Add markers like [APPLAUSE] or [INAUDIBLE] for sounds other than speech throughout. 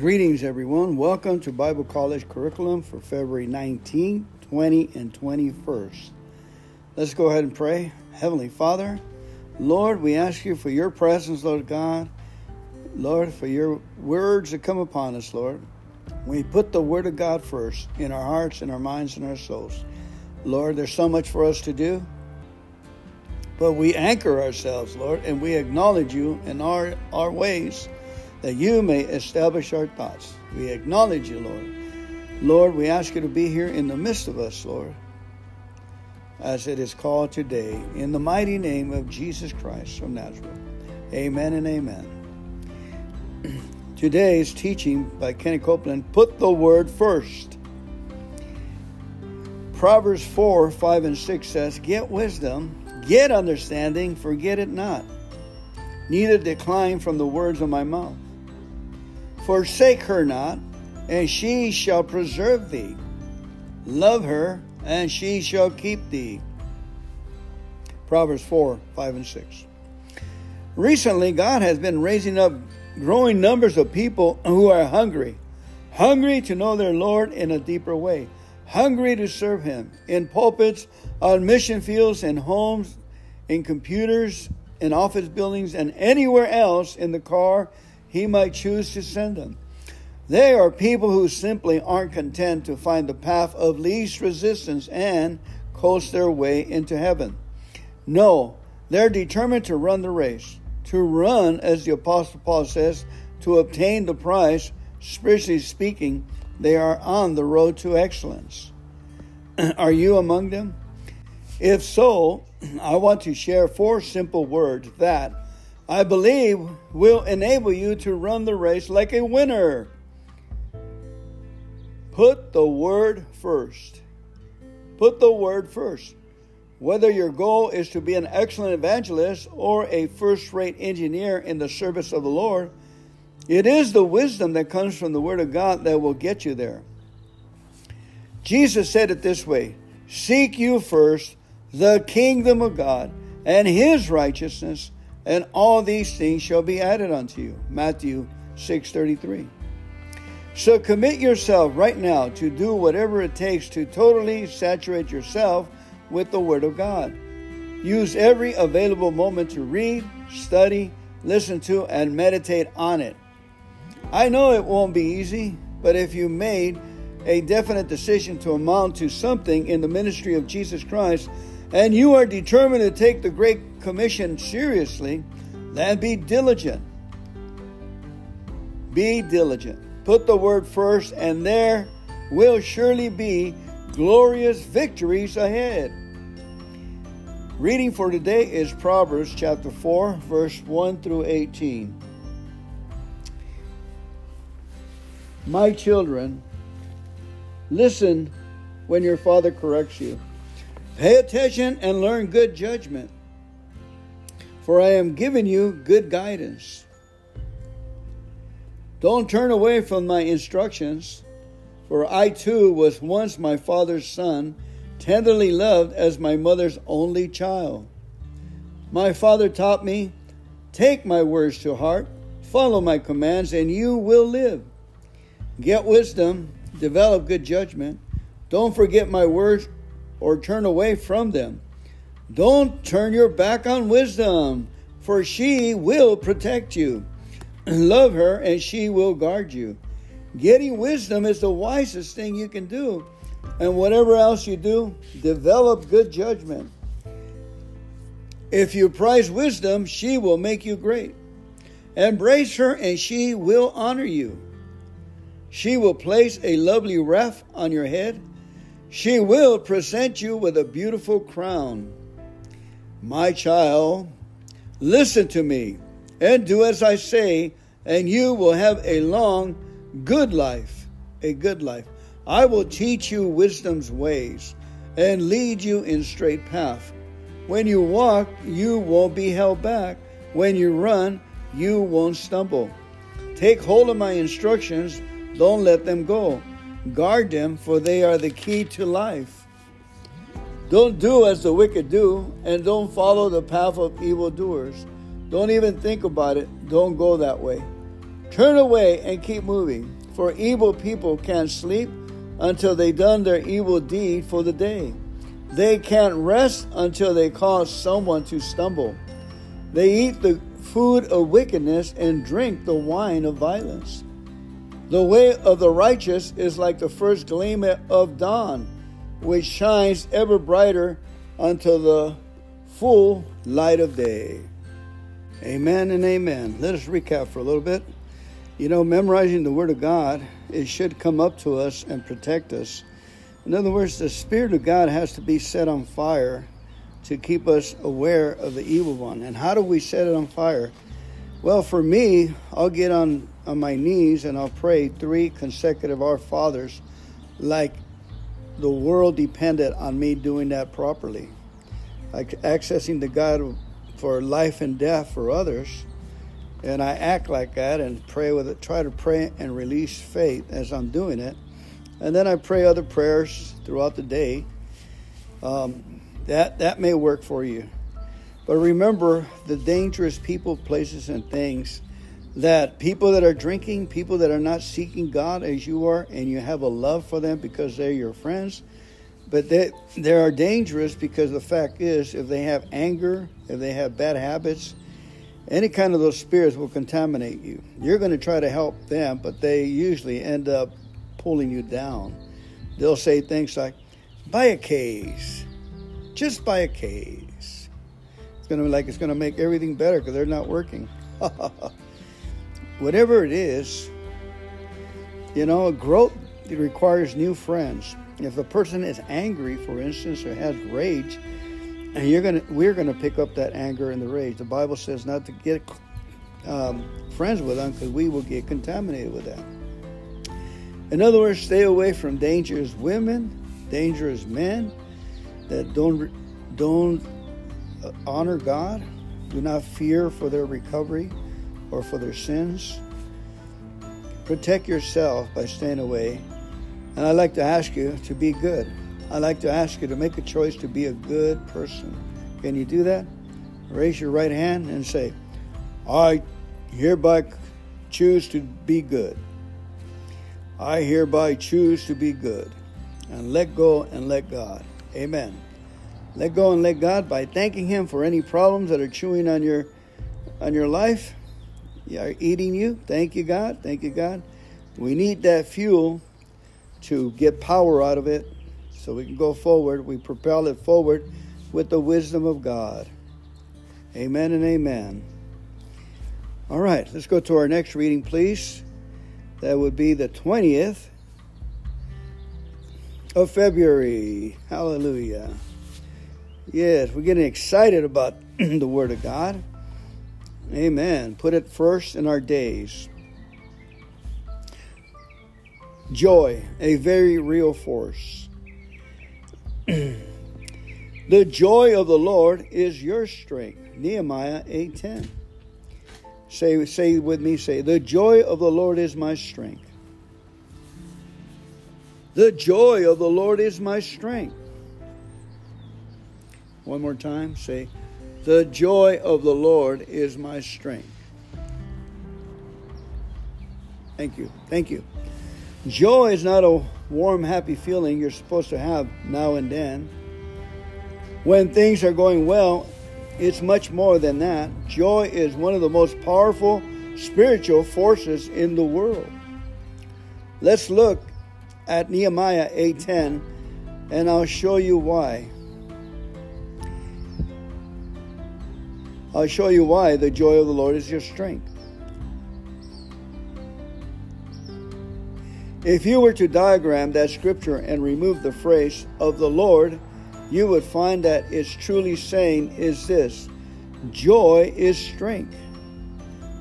Greetings, everyone. Welcome to Bible College Curriculum for February 19, 20, and 21st. Let's go ahead and pray. Heavenly Father, Lord, we ask you for your presence, Lord God. Lord, for your words that come upon us, Lord. We put the Word of God first in our hearts, in our minds, and our souls. Lord, there's so much for us to do, but we anchor ourselves, Lord, and we acknowledge you in our, our ways that you may establish our thoughts. We acknowledge you, Lord. Lord, we ask you to be here in the midst of us, Lord, as it is called today, in the mighty name of Jesus Christ from Nazareth. Amen and amen. [CLEARS THROAT] Today's teaching by Kenny Copeland put the word first. Proverbs 4 5 and 6 says, Get wisdom, get understanding, forget it not, neither decline from the words of my mouth. Forsake her not, and she shall preserve thee. Love her, and she shall keep thee. Proverbs 4 5 and 6. Recently, God has been raising up growing numbers of people who are hungry, hungry to know their Lord in a deeper way, hungry to serve Him in pulpits, on mission fields, in homes, in computers, in office buildings, and anywhere else in the car he might choose to send them. They are people who simply aren't content to find the path of least resistance and coast their way into heaven. No, they're determined to run the race, to run, as the Apostle Paul says, to obtain the prize. Spiritually speaking, they are on the road to excellence. [CLEARS THROAT] are you among them? If so, [CLEARS THROAT] I want to share four simple words that I believe will enable you to run the race like a winner. Put the word first. Put the word first. Whether your goal is to be an excellent evangelist or a first rate engineer in the service of the Lord, it is the wisdom that comes from the Word of God that will get you there. Jesus said it this way Seek you first the kingdom of God and his righteousness and all these things shall be added unto you. Matthew 6:33. So commit yourself right now to do whatever it takes to totally saturate yourself with the word of God. Use every available moment to read, study, listen to and meditate on it. I know it won't be easy, but if you made a definite decision to amount to something in the ministry of Jesus Christ, and you are determined to take the Great Commission seriously, then be diligent. Be diligent. Put the word first, and there will surely be glorious victories ahead. Reading for today is Proverbs chapter 4, verse 1 through 18. My children, listen when your father corrects you Pay attention and learn good judgment, for I am giving you good guidance. Don't turn away from my instructions, for I too was once my father's son, tenderly loved as my mother's only child. My father taught me, Take my words to heart, follow my commands, and you will live. Get wisdom, develop good judgment. Don't forget my words or turn away from them. Don't turn your back on wisdom, for she will protect you. [CLEARS THROAT] Love her, and she will guard you. Getting wisdom is the wisest thing you can do. And whatever else you do, develop good judgment. If you prize wisdom, she will make you great. Embrace her, and she will honor you. She will place a lovely wreath on your head she will present you with a beautiful crown. My child, listen to me and do as I say, and you will have a long, good life. A good life. I will teach you wisdom's ways and lead you in straight path. When you walk, you won't be held back. When you run, you won't stumble. Take hold of my instructions, don't let them go. Guard them, for they are the key to life. Don't do as the wicked do, and don't follow the path of evildoers. Don't even think about it. Don't go that way. Turn away and keep moving, for evil people can't sleep until they've done their evil deed for the day. They can't rest until they cause someone to stumble. They eat the food of wickedness and drink the wine of violence. The way of the righteous is like the first gleam of dawn, which shines ever brighter until the full light of day. Amen and amen. Let us recap for a little bit. You know, memorizing the Word of God, it should come up to us and protect us. In other words, the Spirit of God has to be set on fire to keep us aware of the evil one. And how do we set it on fire? Well, for me, I'll get on, on my knees and I'll pray three consecutive Our Fathers like the world depended on me doing that properly. Like accessing the God for life and death for others and I act like that and pray with it, try to pray and release faith as I'm doing it. And then I pray other prayers throughout the day. Um, that, that may work for you. But remember the dangerous people, places, and things that people that are drinking, people that are not seeking God as you are, and you have a love for them because they're your friends. But they, they are dangerous because the fact is, if they have anger, if they have bad habits, any kind of those spirits will contaminate you. You're going to try to help them, but they usually end up pulling you down. They'll say things like, buy a case, just buy a case. It's going to be like it's going to make everything better because they're not working. [LAUGHS] Whatever it is, you know, growth requires new friends. If a person is angry, for instance, or has rage, and you're gonna we're gonna pick up that anger and the rage. The Bible says not to get um, friends with them because we will get contaminated with that. In other words, stay away from dangerous women, dangerous men that don't don't honor God, do not fear for their recovery or for their sins. Protect yourself by staying away. And I'd like to ask you to be good. I'd like to ask you to make a choice to be a good person. Can you do that? Raise your right hand and say, I hereby choose to be good. I hereby choose to be good. And let go and let God. Amen. Let go and let God by thanking Him for any problems that are chewing on your on your life, are eating you. Thank you, God. Thank you, God. We need that fuel to get power out of it so we can go forward. We propel it forward with the wisdom of God. Amen and amen. All right, let's go to our next reading, please. That would be the 20th of February. Hallelujah. Yes, we're getting excited about [CLEARS THROAT] the Word of God. Amen. Put it first in our days. Joy, a very real force. [CLEARS THROAT] the joy of the Lord is your strength. Nehemiah 8:10. Say say with me say the joy of the Lord is my strength. The joy of the Lord is my strength. One more time say the joy of the Lord is my strength. Thank you. Thank you. Joy is not a warm, happy feeling you're supposed to have now and then. When things are going well, it's much more than that. Joy is one of the most powerful spiritual forces in the world. Let's look at Nehemiah 8:10 and I'll show you why. I'll show you why the joy of the Lord is your strength. If you were to diagram that scripture and remove the phrase of the Lord, you would find that it's truly saying is this joy is strength.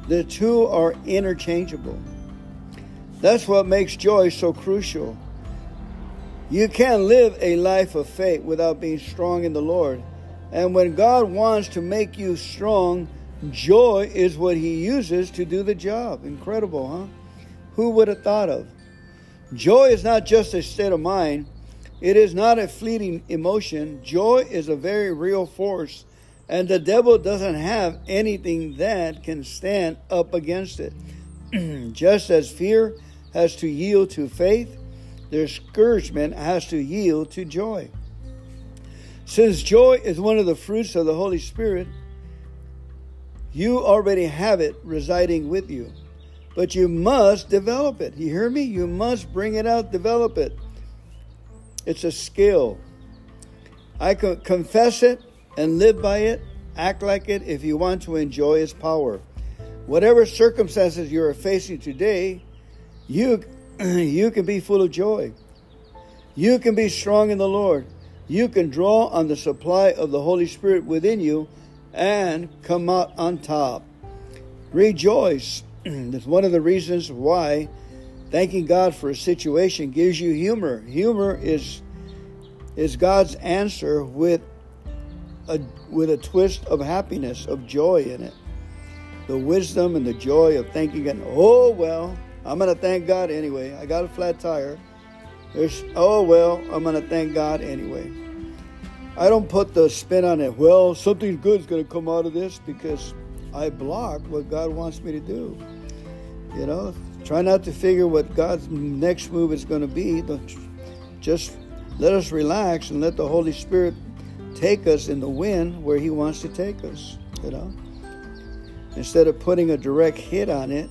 The two are interchangeable. That's what makes joy so crucial. You can't live a life of faith without being strong in the Lord. And when God wants to make you strong, joy is what He uses to do the job. Incredible, huh? Who would have thought of? Joy is not just a state of mind, it is not a fleeting emotion. Joy is a very real force, and the devil doesn't have anything that can stand up against it. [CLEARS THROAT] Just as fear has to yield to faith, discouragement has to yield to joy. Since joy is one of the fruits of the Holy Spirit, you already have it residing with you. But you must develop it. You hear me? You must bring it out, develop it. It's a skill. I can confess it and live by it, act like it if you want to enjoy its power. Whatever circumstances you are facing today, you, [CLEARS THROAT] you can be full of joy. You can be strong in the Lord. You can draw on the supply of the Holy Spirit within you and come out on top. Rejoice [CLEARS THROAT] That's one of the reasons why thanking God for a situation gives you humor. Humor is is God's answer with a with a twist of happiness, of joy in it. The wisdom and the joy of thanking God. Oh well, I'm gonna thank God anyway. I got a flat tire. There's oh well, I'm gonna thank God anyway. I don't put the spin on it. Well, something good's gonna come out of this because I block what God wants me to do. You know, try not to figure what God's next move is going to be. Just let us relax and let the Holy Spirit take us in the wind where He wants to take us. You know, instead of putting a direct hit on it,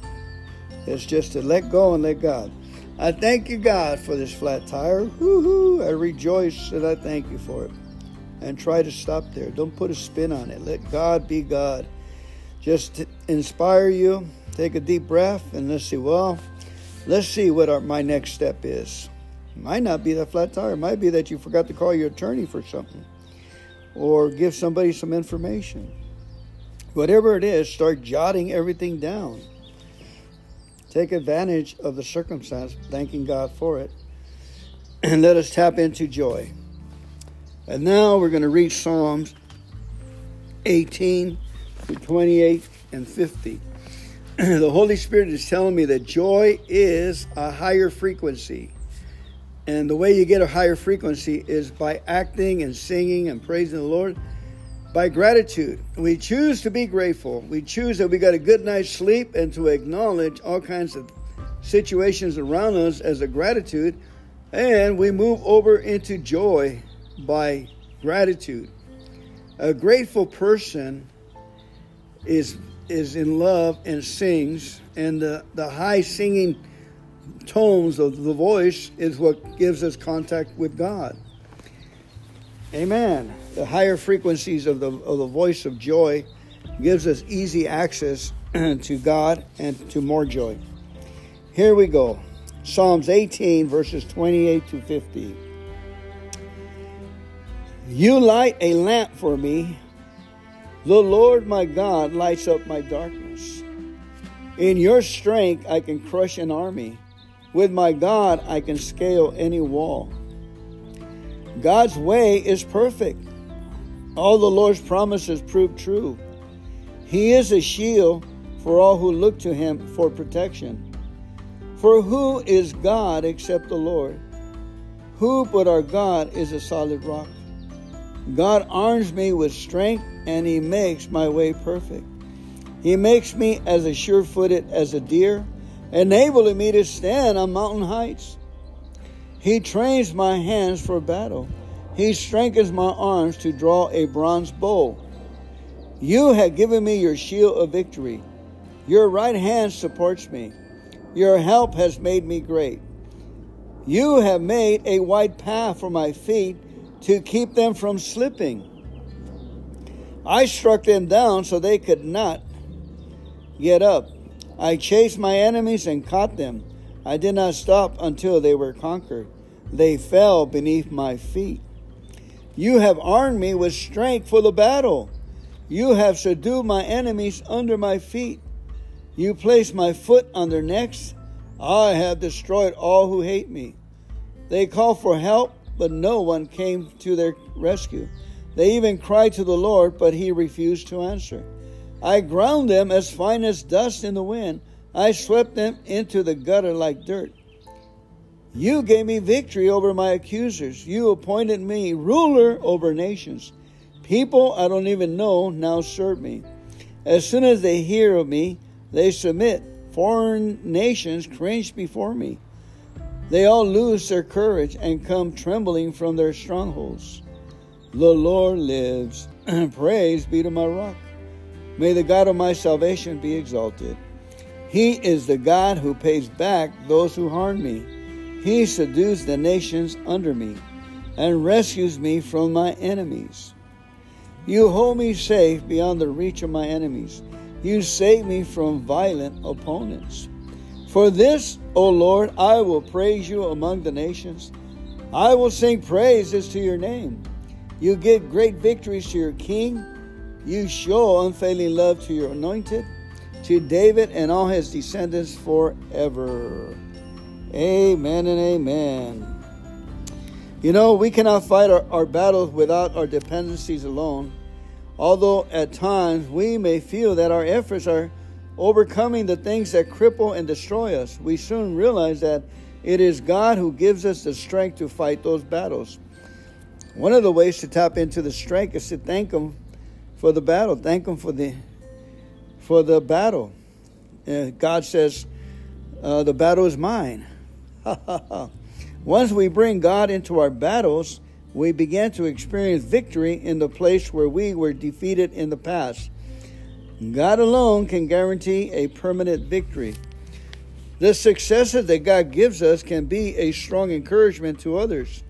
it's just to let go and let God. I thank you, God, for this flat tire. Woo-hoo. I rejoice and I thank you for it. And try to stop there. Don't put a spin on it. Let God be God. Just inspire you Take a deep breath and let's see. Well, let's see what our, my next step is. It might not be that flat tire. It might be that you forgot to call your attorney for something or give somebody some information. Whatever it is, start jotting everything down. Take advantage of the circumstance, thanking God for it, and let us tap into joy. And now we're going to read Psalms 18 to 28 and 50. [CLEARS THROAT] the Holy Spirit is telling me that joy is a higher frequency. And the way you get a higher frequency is by acting and singing and praising the Lord by gratitude. We choose to be grateful. We choose that we got a good night's sleep and to acknowledge all kinds of situations around us as a gratitude. And we move over into joy by gratitude. A grateful person is is in love and sings, and the, the high singing tones of the voice is what gives us contact with God. Amen. The higher frequencies of the, of the voice of joy gives us easy access [CLEARS THROAT] to God and to more joy. Here we go. Psalms 18, verses 28 to 50. You light a lamp for me the Lord my God lights up my darkness. In your strength I can crush an army. With my God I can scale any wall. God's way is perfect. All the Lord's promises prove true. He is a shield for all who look to him for protection. For who is God except the Lord? Who but our God is a solid rock? God arms me with strength and he makes my way perfect. He makes me as a sure footed as a deer, enabling me to stand on mountain heights. He trains my hands for battle. He strengthens my arms to draw a bronze bow. You have given me your shield of victory. Your right hand supports me. Your help has made me great. You have made a wide path for my feet to keep them from slipping. I struck them down so they could not get up. I chased my enemies and caught them. I did not stop until they were conquered. They fell beneath my feet. You have armed me with strength for the battle. You have subdued my enemies under my feet. You placed my foot on their necks. I have destroyed all who hate me. They call for help, but no one came to their rescue. They even cried to the Lord, but he refused to answer. I ground them as fine as dust in the wind. I swept them into the gutter like dirt. You gave me victory over my accusers. You appointed me ruler over nations. People I don't even know now serve me. As soon as they hear of me, they submit, foreign nations cringe before me. They all lose their courage and come trembling from their strongholds. The Lord lives. [CLEARS THROAT] Praise be to my rock. May the God of my salvation be exalted. He is the God who pays back those who harm me. He subdues the nations under me and rescues me from my enemies. You hold me safe beyond the reach of my enemies. You save me from violent opponents. For this, O Lord, I will praise you among the nations. I will sing praises to your name. You give great victories to your king. You show unfailing love to your anointed, to David and all his descendants forever. Amen and amen. You know, we cannot fight our, our battles without our dependencies alone. Although at times we may feel that our efforts are overcoming the things that cripple and destroy us, we soon realize that it is God who gives us the strength to fight those battles. One of the ways to tap into the strength is to thank Him for the battle. Thank Him for the for the battle. Uh, God says, uh, "The battle is mine." [LAUGHS] Once we bring God into our battles, we begin to experience victory in the place where we were defeated in the past. God alone can guarantee a permanent victory. The successes that God gives us can be a strong encouragement to others.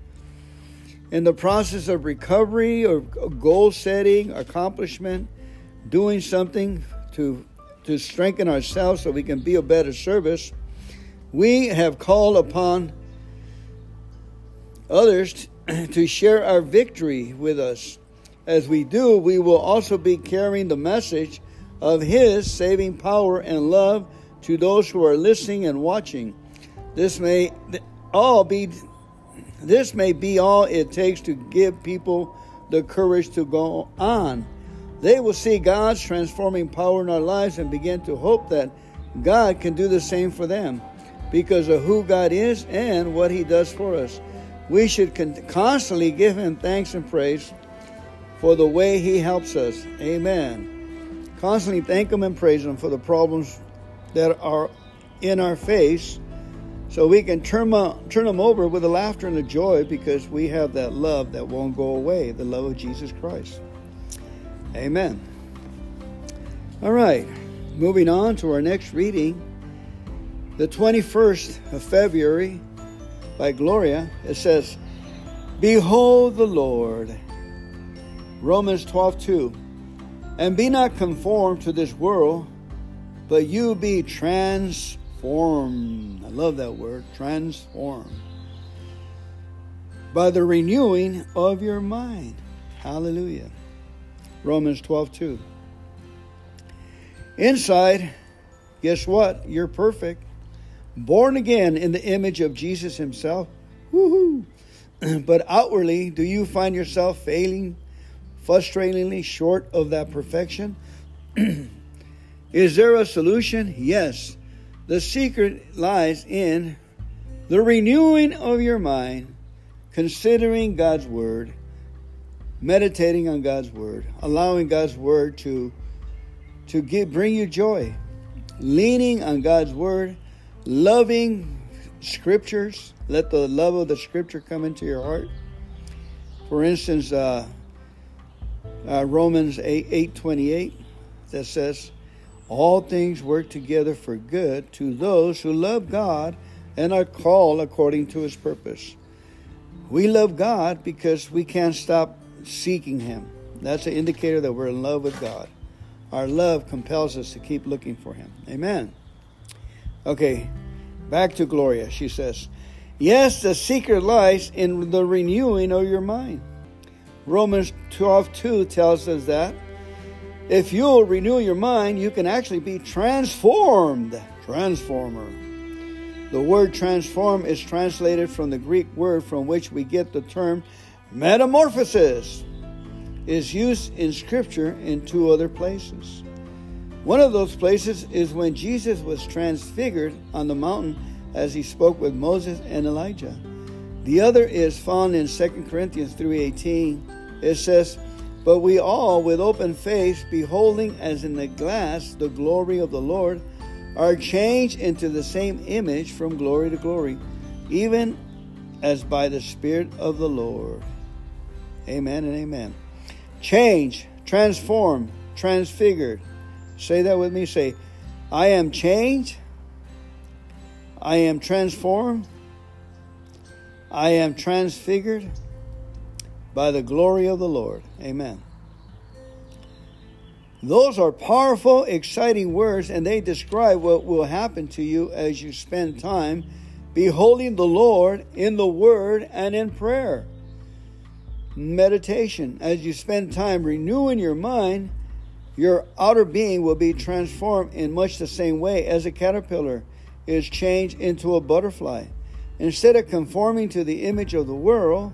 In the process of recovery or goal setting, accomplishment, doing something to, to strengthen ourselves so we can be a better service, we have called upon others [CLEARS THROAT] to share our victory with us. As we do, we will also be carrying the message of His saving power and love to those who are listening and watching. This may all be this may be all it takes to give people the courage to go on. They will see God's transforming power in our lives and begin to hope that God can do the same for them because of who God is and what He does for us. We should constantly give Him thanks and praise for the way He helps us. Amen. Constantly thank Him and praise Him for the problems that are in our face so we can turn them, turn them over with a laughter and a joy because we have that love that won't go away the love of Jesus Christ. Amen. All right, moving on to our next reading. The 21st of February, by Gloria, it says, Behold the Lord. Romans 12 2. And be not conformed to this world, but you be transformed. I love that word, transformed. By the renewing of your mind. Hallelujah. Romans 12 2. Inside, guess what? You're perfect born again in the image of Jesus himself. Woohoo! [CLEARS THROAT] but outwardly, do you find yourself failing frustratingly short of that perfection? [CLEARS THROAT] Is there a solution? Yes. The secret lies in the renewing of your mind, considering God's word, meditating on God's word, allowing God's word to to give, bring you joy, leaning on God's word loving scriptures. Let the love of the scripture come into your heart. For instance, uh, uh, Romans 8, 8 28 that says, All things work together for good to those who love God and are called according to his purpose. We love God because we can't stop seeking him. That's an indicator that we're in love with God. Our love compels us to keep looking for him. Amen. Okay, back to Gloria. She says, Yes, the secret lies in the renewing of your mind. Romans 12 2 tells us that if you'll renew your mind, you can actually be transformed. Transformer. The word transform is translated from the Greek word from which we get the term metamorphosis. Is used in Scripture in two other places. One of those places is when Jesus was transfigured on the mountain as he spoke with Moses and Elijah. The other is found in 2 Corinthians 3:18. It says, "But we all with open face beholding as in a glass the glory of the Lord are changed into the same image from glory to glory, even as by the Spirit of the Lord. Amen and amen. Change, transform, transfigured. Say that with me. Say, I am changed. I am transformed. I am transfigured by the glory of the Lord. Amen. Those are powerful, exciting words, and they describe what will happen to you as you spend time beholding the Lord in the Word and in prayer. Meditation. As you spend time renewing your mind, your outer being will be transformed in much the same way as a caterpillar is changed into a butterfly. Instead of conforming to the image of the world,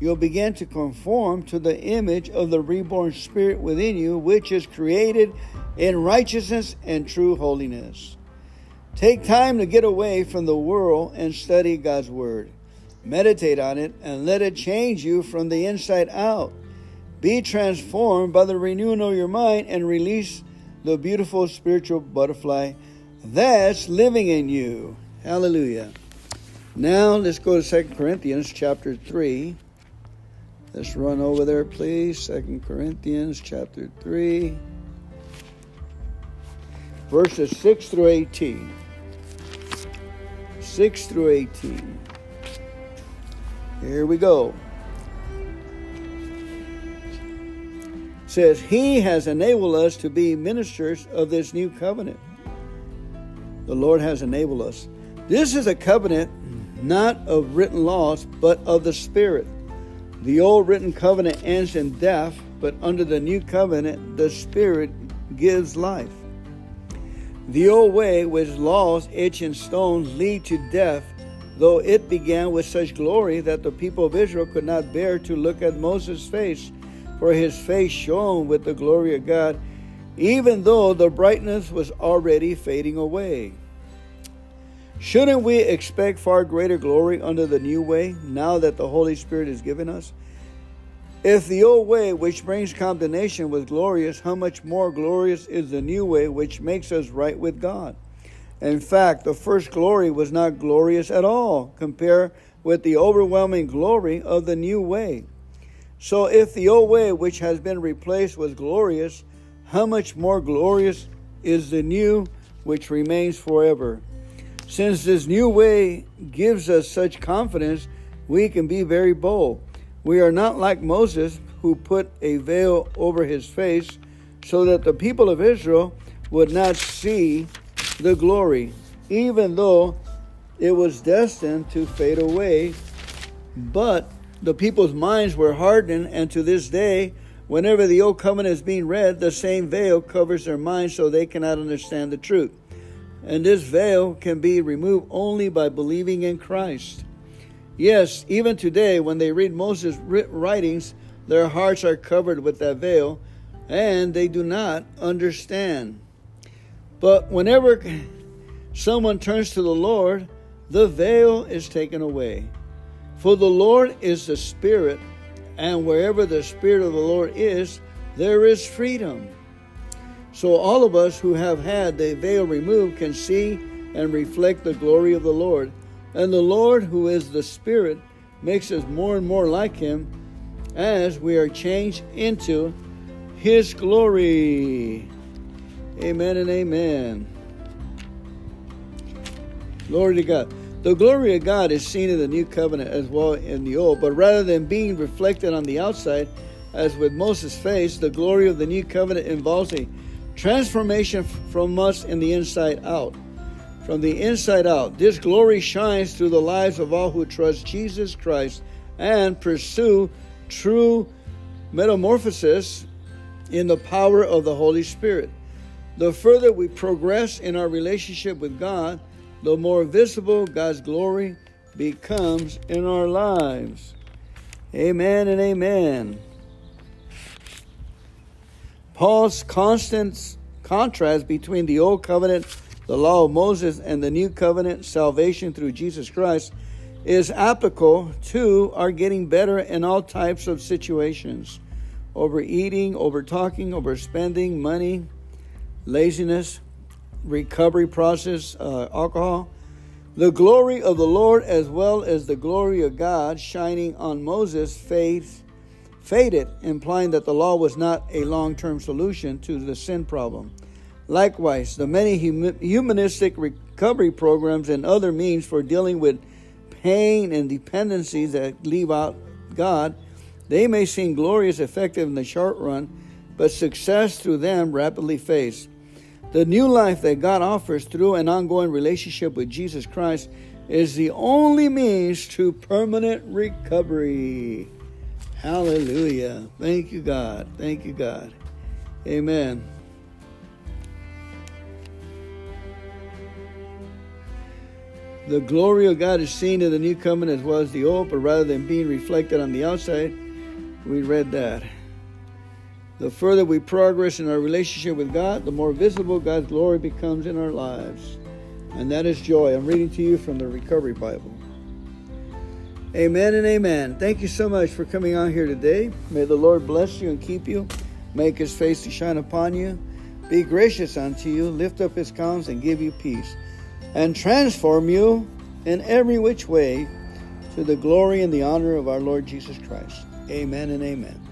you'll begin to conform to the image of the reborn spirit within you, which is created in righteousness and true holiness. Take time to get away from the world and study God's Word. Meditate on it and let it change you from the inside out. Be transformed by the renewing of your mind and release the beautiful spiritual butterfly that's living in you. Hallelujah. Now let's go to 2 Corinthians chapter 3. Let's run over there, please. Second Corinthians chapter 3, verses 6 through 18. 6 through 18. Here we go. Says, He has enabled us to be ministers of this new covenant. The Lord has enabled us. This is a covenant not of written laws, but of the Spirit the old written covenant ends in death, but under the new covenant, the Spirit gives life. The old way, with laws etched in stones, lead to death, though it began with such glory that the people of Israel could not bear to look at Moses' face, for his face shone with the glory of God, even though the brightness was already fading away. Shouldn't we expect far greater glory under the new way now that the Holy Spirit is given us? If the old way, which brings condemnation, was glorious, how much more glorious is the new way, which makes us right with God? In fact, the first glory was not glorious at all compared with the overwhelming glory of the new way. So, if the old way, which has been replaced, was glorious, how much more glorious is the new, which remains forever? Since this new way gives us such confidence, we can be very bold. We are not like Moses, who put a veil over his face so that the people of Israel would not see the glory, even though it was destined to fade away. But the people's minds were hardened, and to this day, whenever the Old Covenant is being read, the same veil covers their minds so they cannot understand the truth and this veil can be removed only by believing in Christ. Yes, even today, when they read Moses' writings, their hearts are covered with that veil and they do not understand. But whenever someone turns to the Lord, the veil is taken away. For the Lord is the Spirit, and wherever the Spirit of the Lord is, there is freedom. So all of us who have had the veil removed can see and reflect the glory of the Lord. And the Lord, who is the Spirit, makes us more and more like Him as we are changed into His glory. Amen and amen. Glory to God. The glory of God is seen in the new covenant as well in the old, but rather than being reflected on the outside, as with Moses' face, the glory of the new covenant involves a Transformation from us in the inside out. From the inside out. This glory shines through the lives of all who trust Jesus Christ and pursue true metamorphosis in the power of the Holy Spirit. The further we progress in our relationship with God, the more visible God's glory becomes in our lives. Amen and amen. Paul's constant contrast between the old covenant, the law of Moses, and the new covenant, salvation through Jesus Christ, is applicable to our getting better in all types of situations overeating, over talking, overspending, money, laziness, recovery process, uh, alcohol. The glory of the Lord, as well as the glory of God, shining on Moses' face, faded, implying that the law was not a long term solution to the sin problem. Likewise, the many humanistic recovery programs and other means for dealing with pain and dependencies that leave out God, they may seem glorious, effective in the short run, but success through them rapidly fades. The new life that God offers through an ongoing relationship with Jesus Christ is the only means to permanent recovery. Hallelujah. Thank you, God. Thank you, God. Amen. The glory of God is seen in the new covenant as well as the old, but rather than being reflected on the outside, we read that. The further we progress in our relationship with God, the more visible God's glory becomes in our lives. And that is joy. I'm reading to you from the Recovery Bible. Amen and amen. Thank you so much for coming on here today. May the Lord bless you and keep you, make his face to shine upon you, be gracious unto you, lift up his countenance, and give you peace, and transform you in every which way to the glory and the honor of our Lord Jesus Christ. Amen and amen.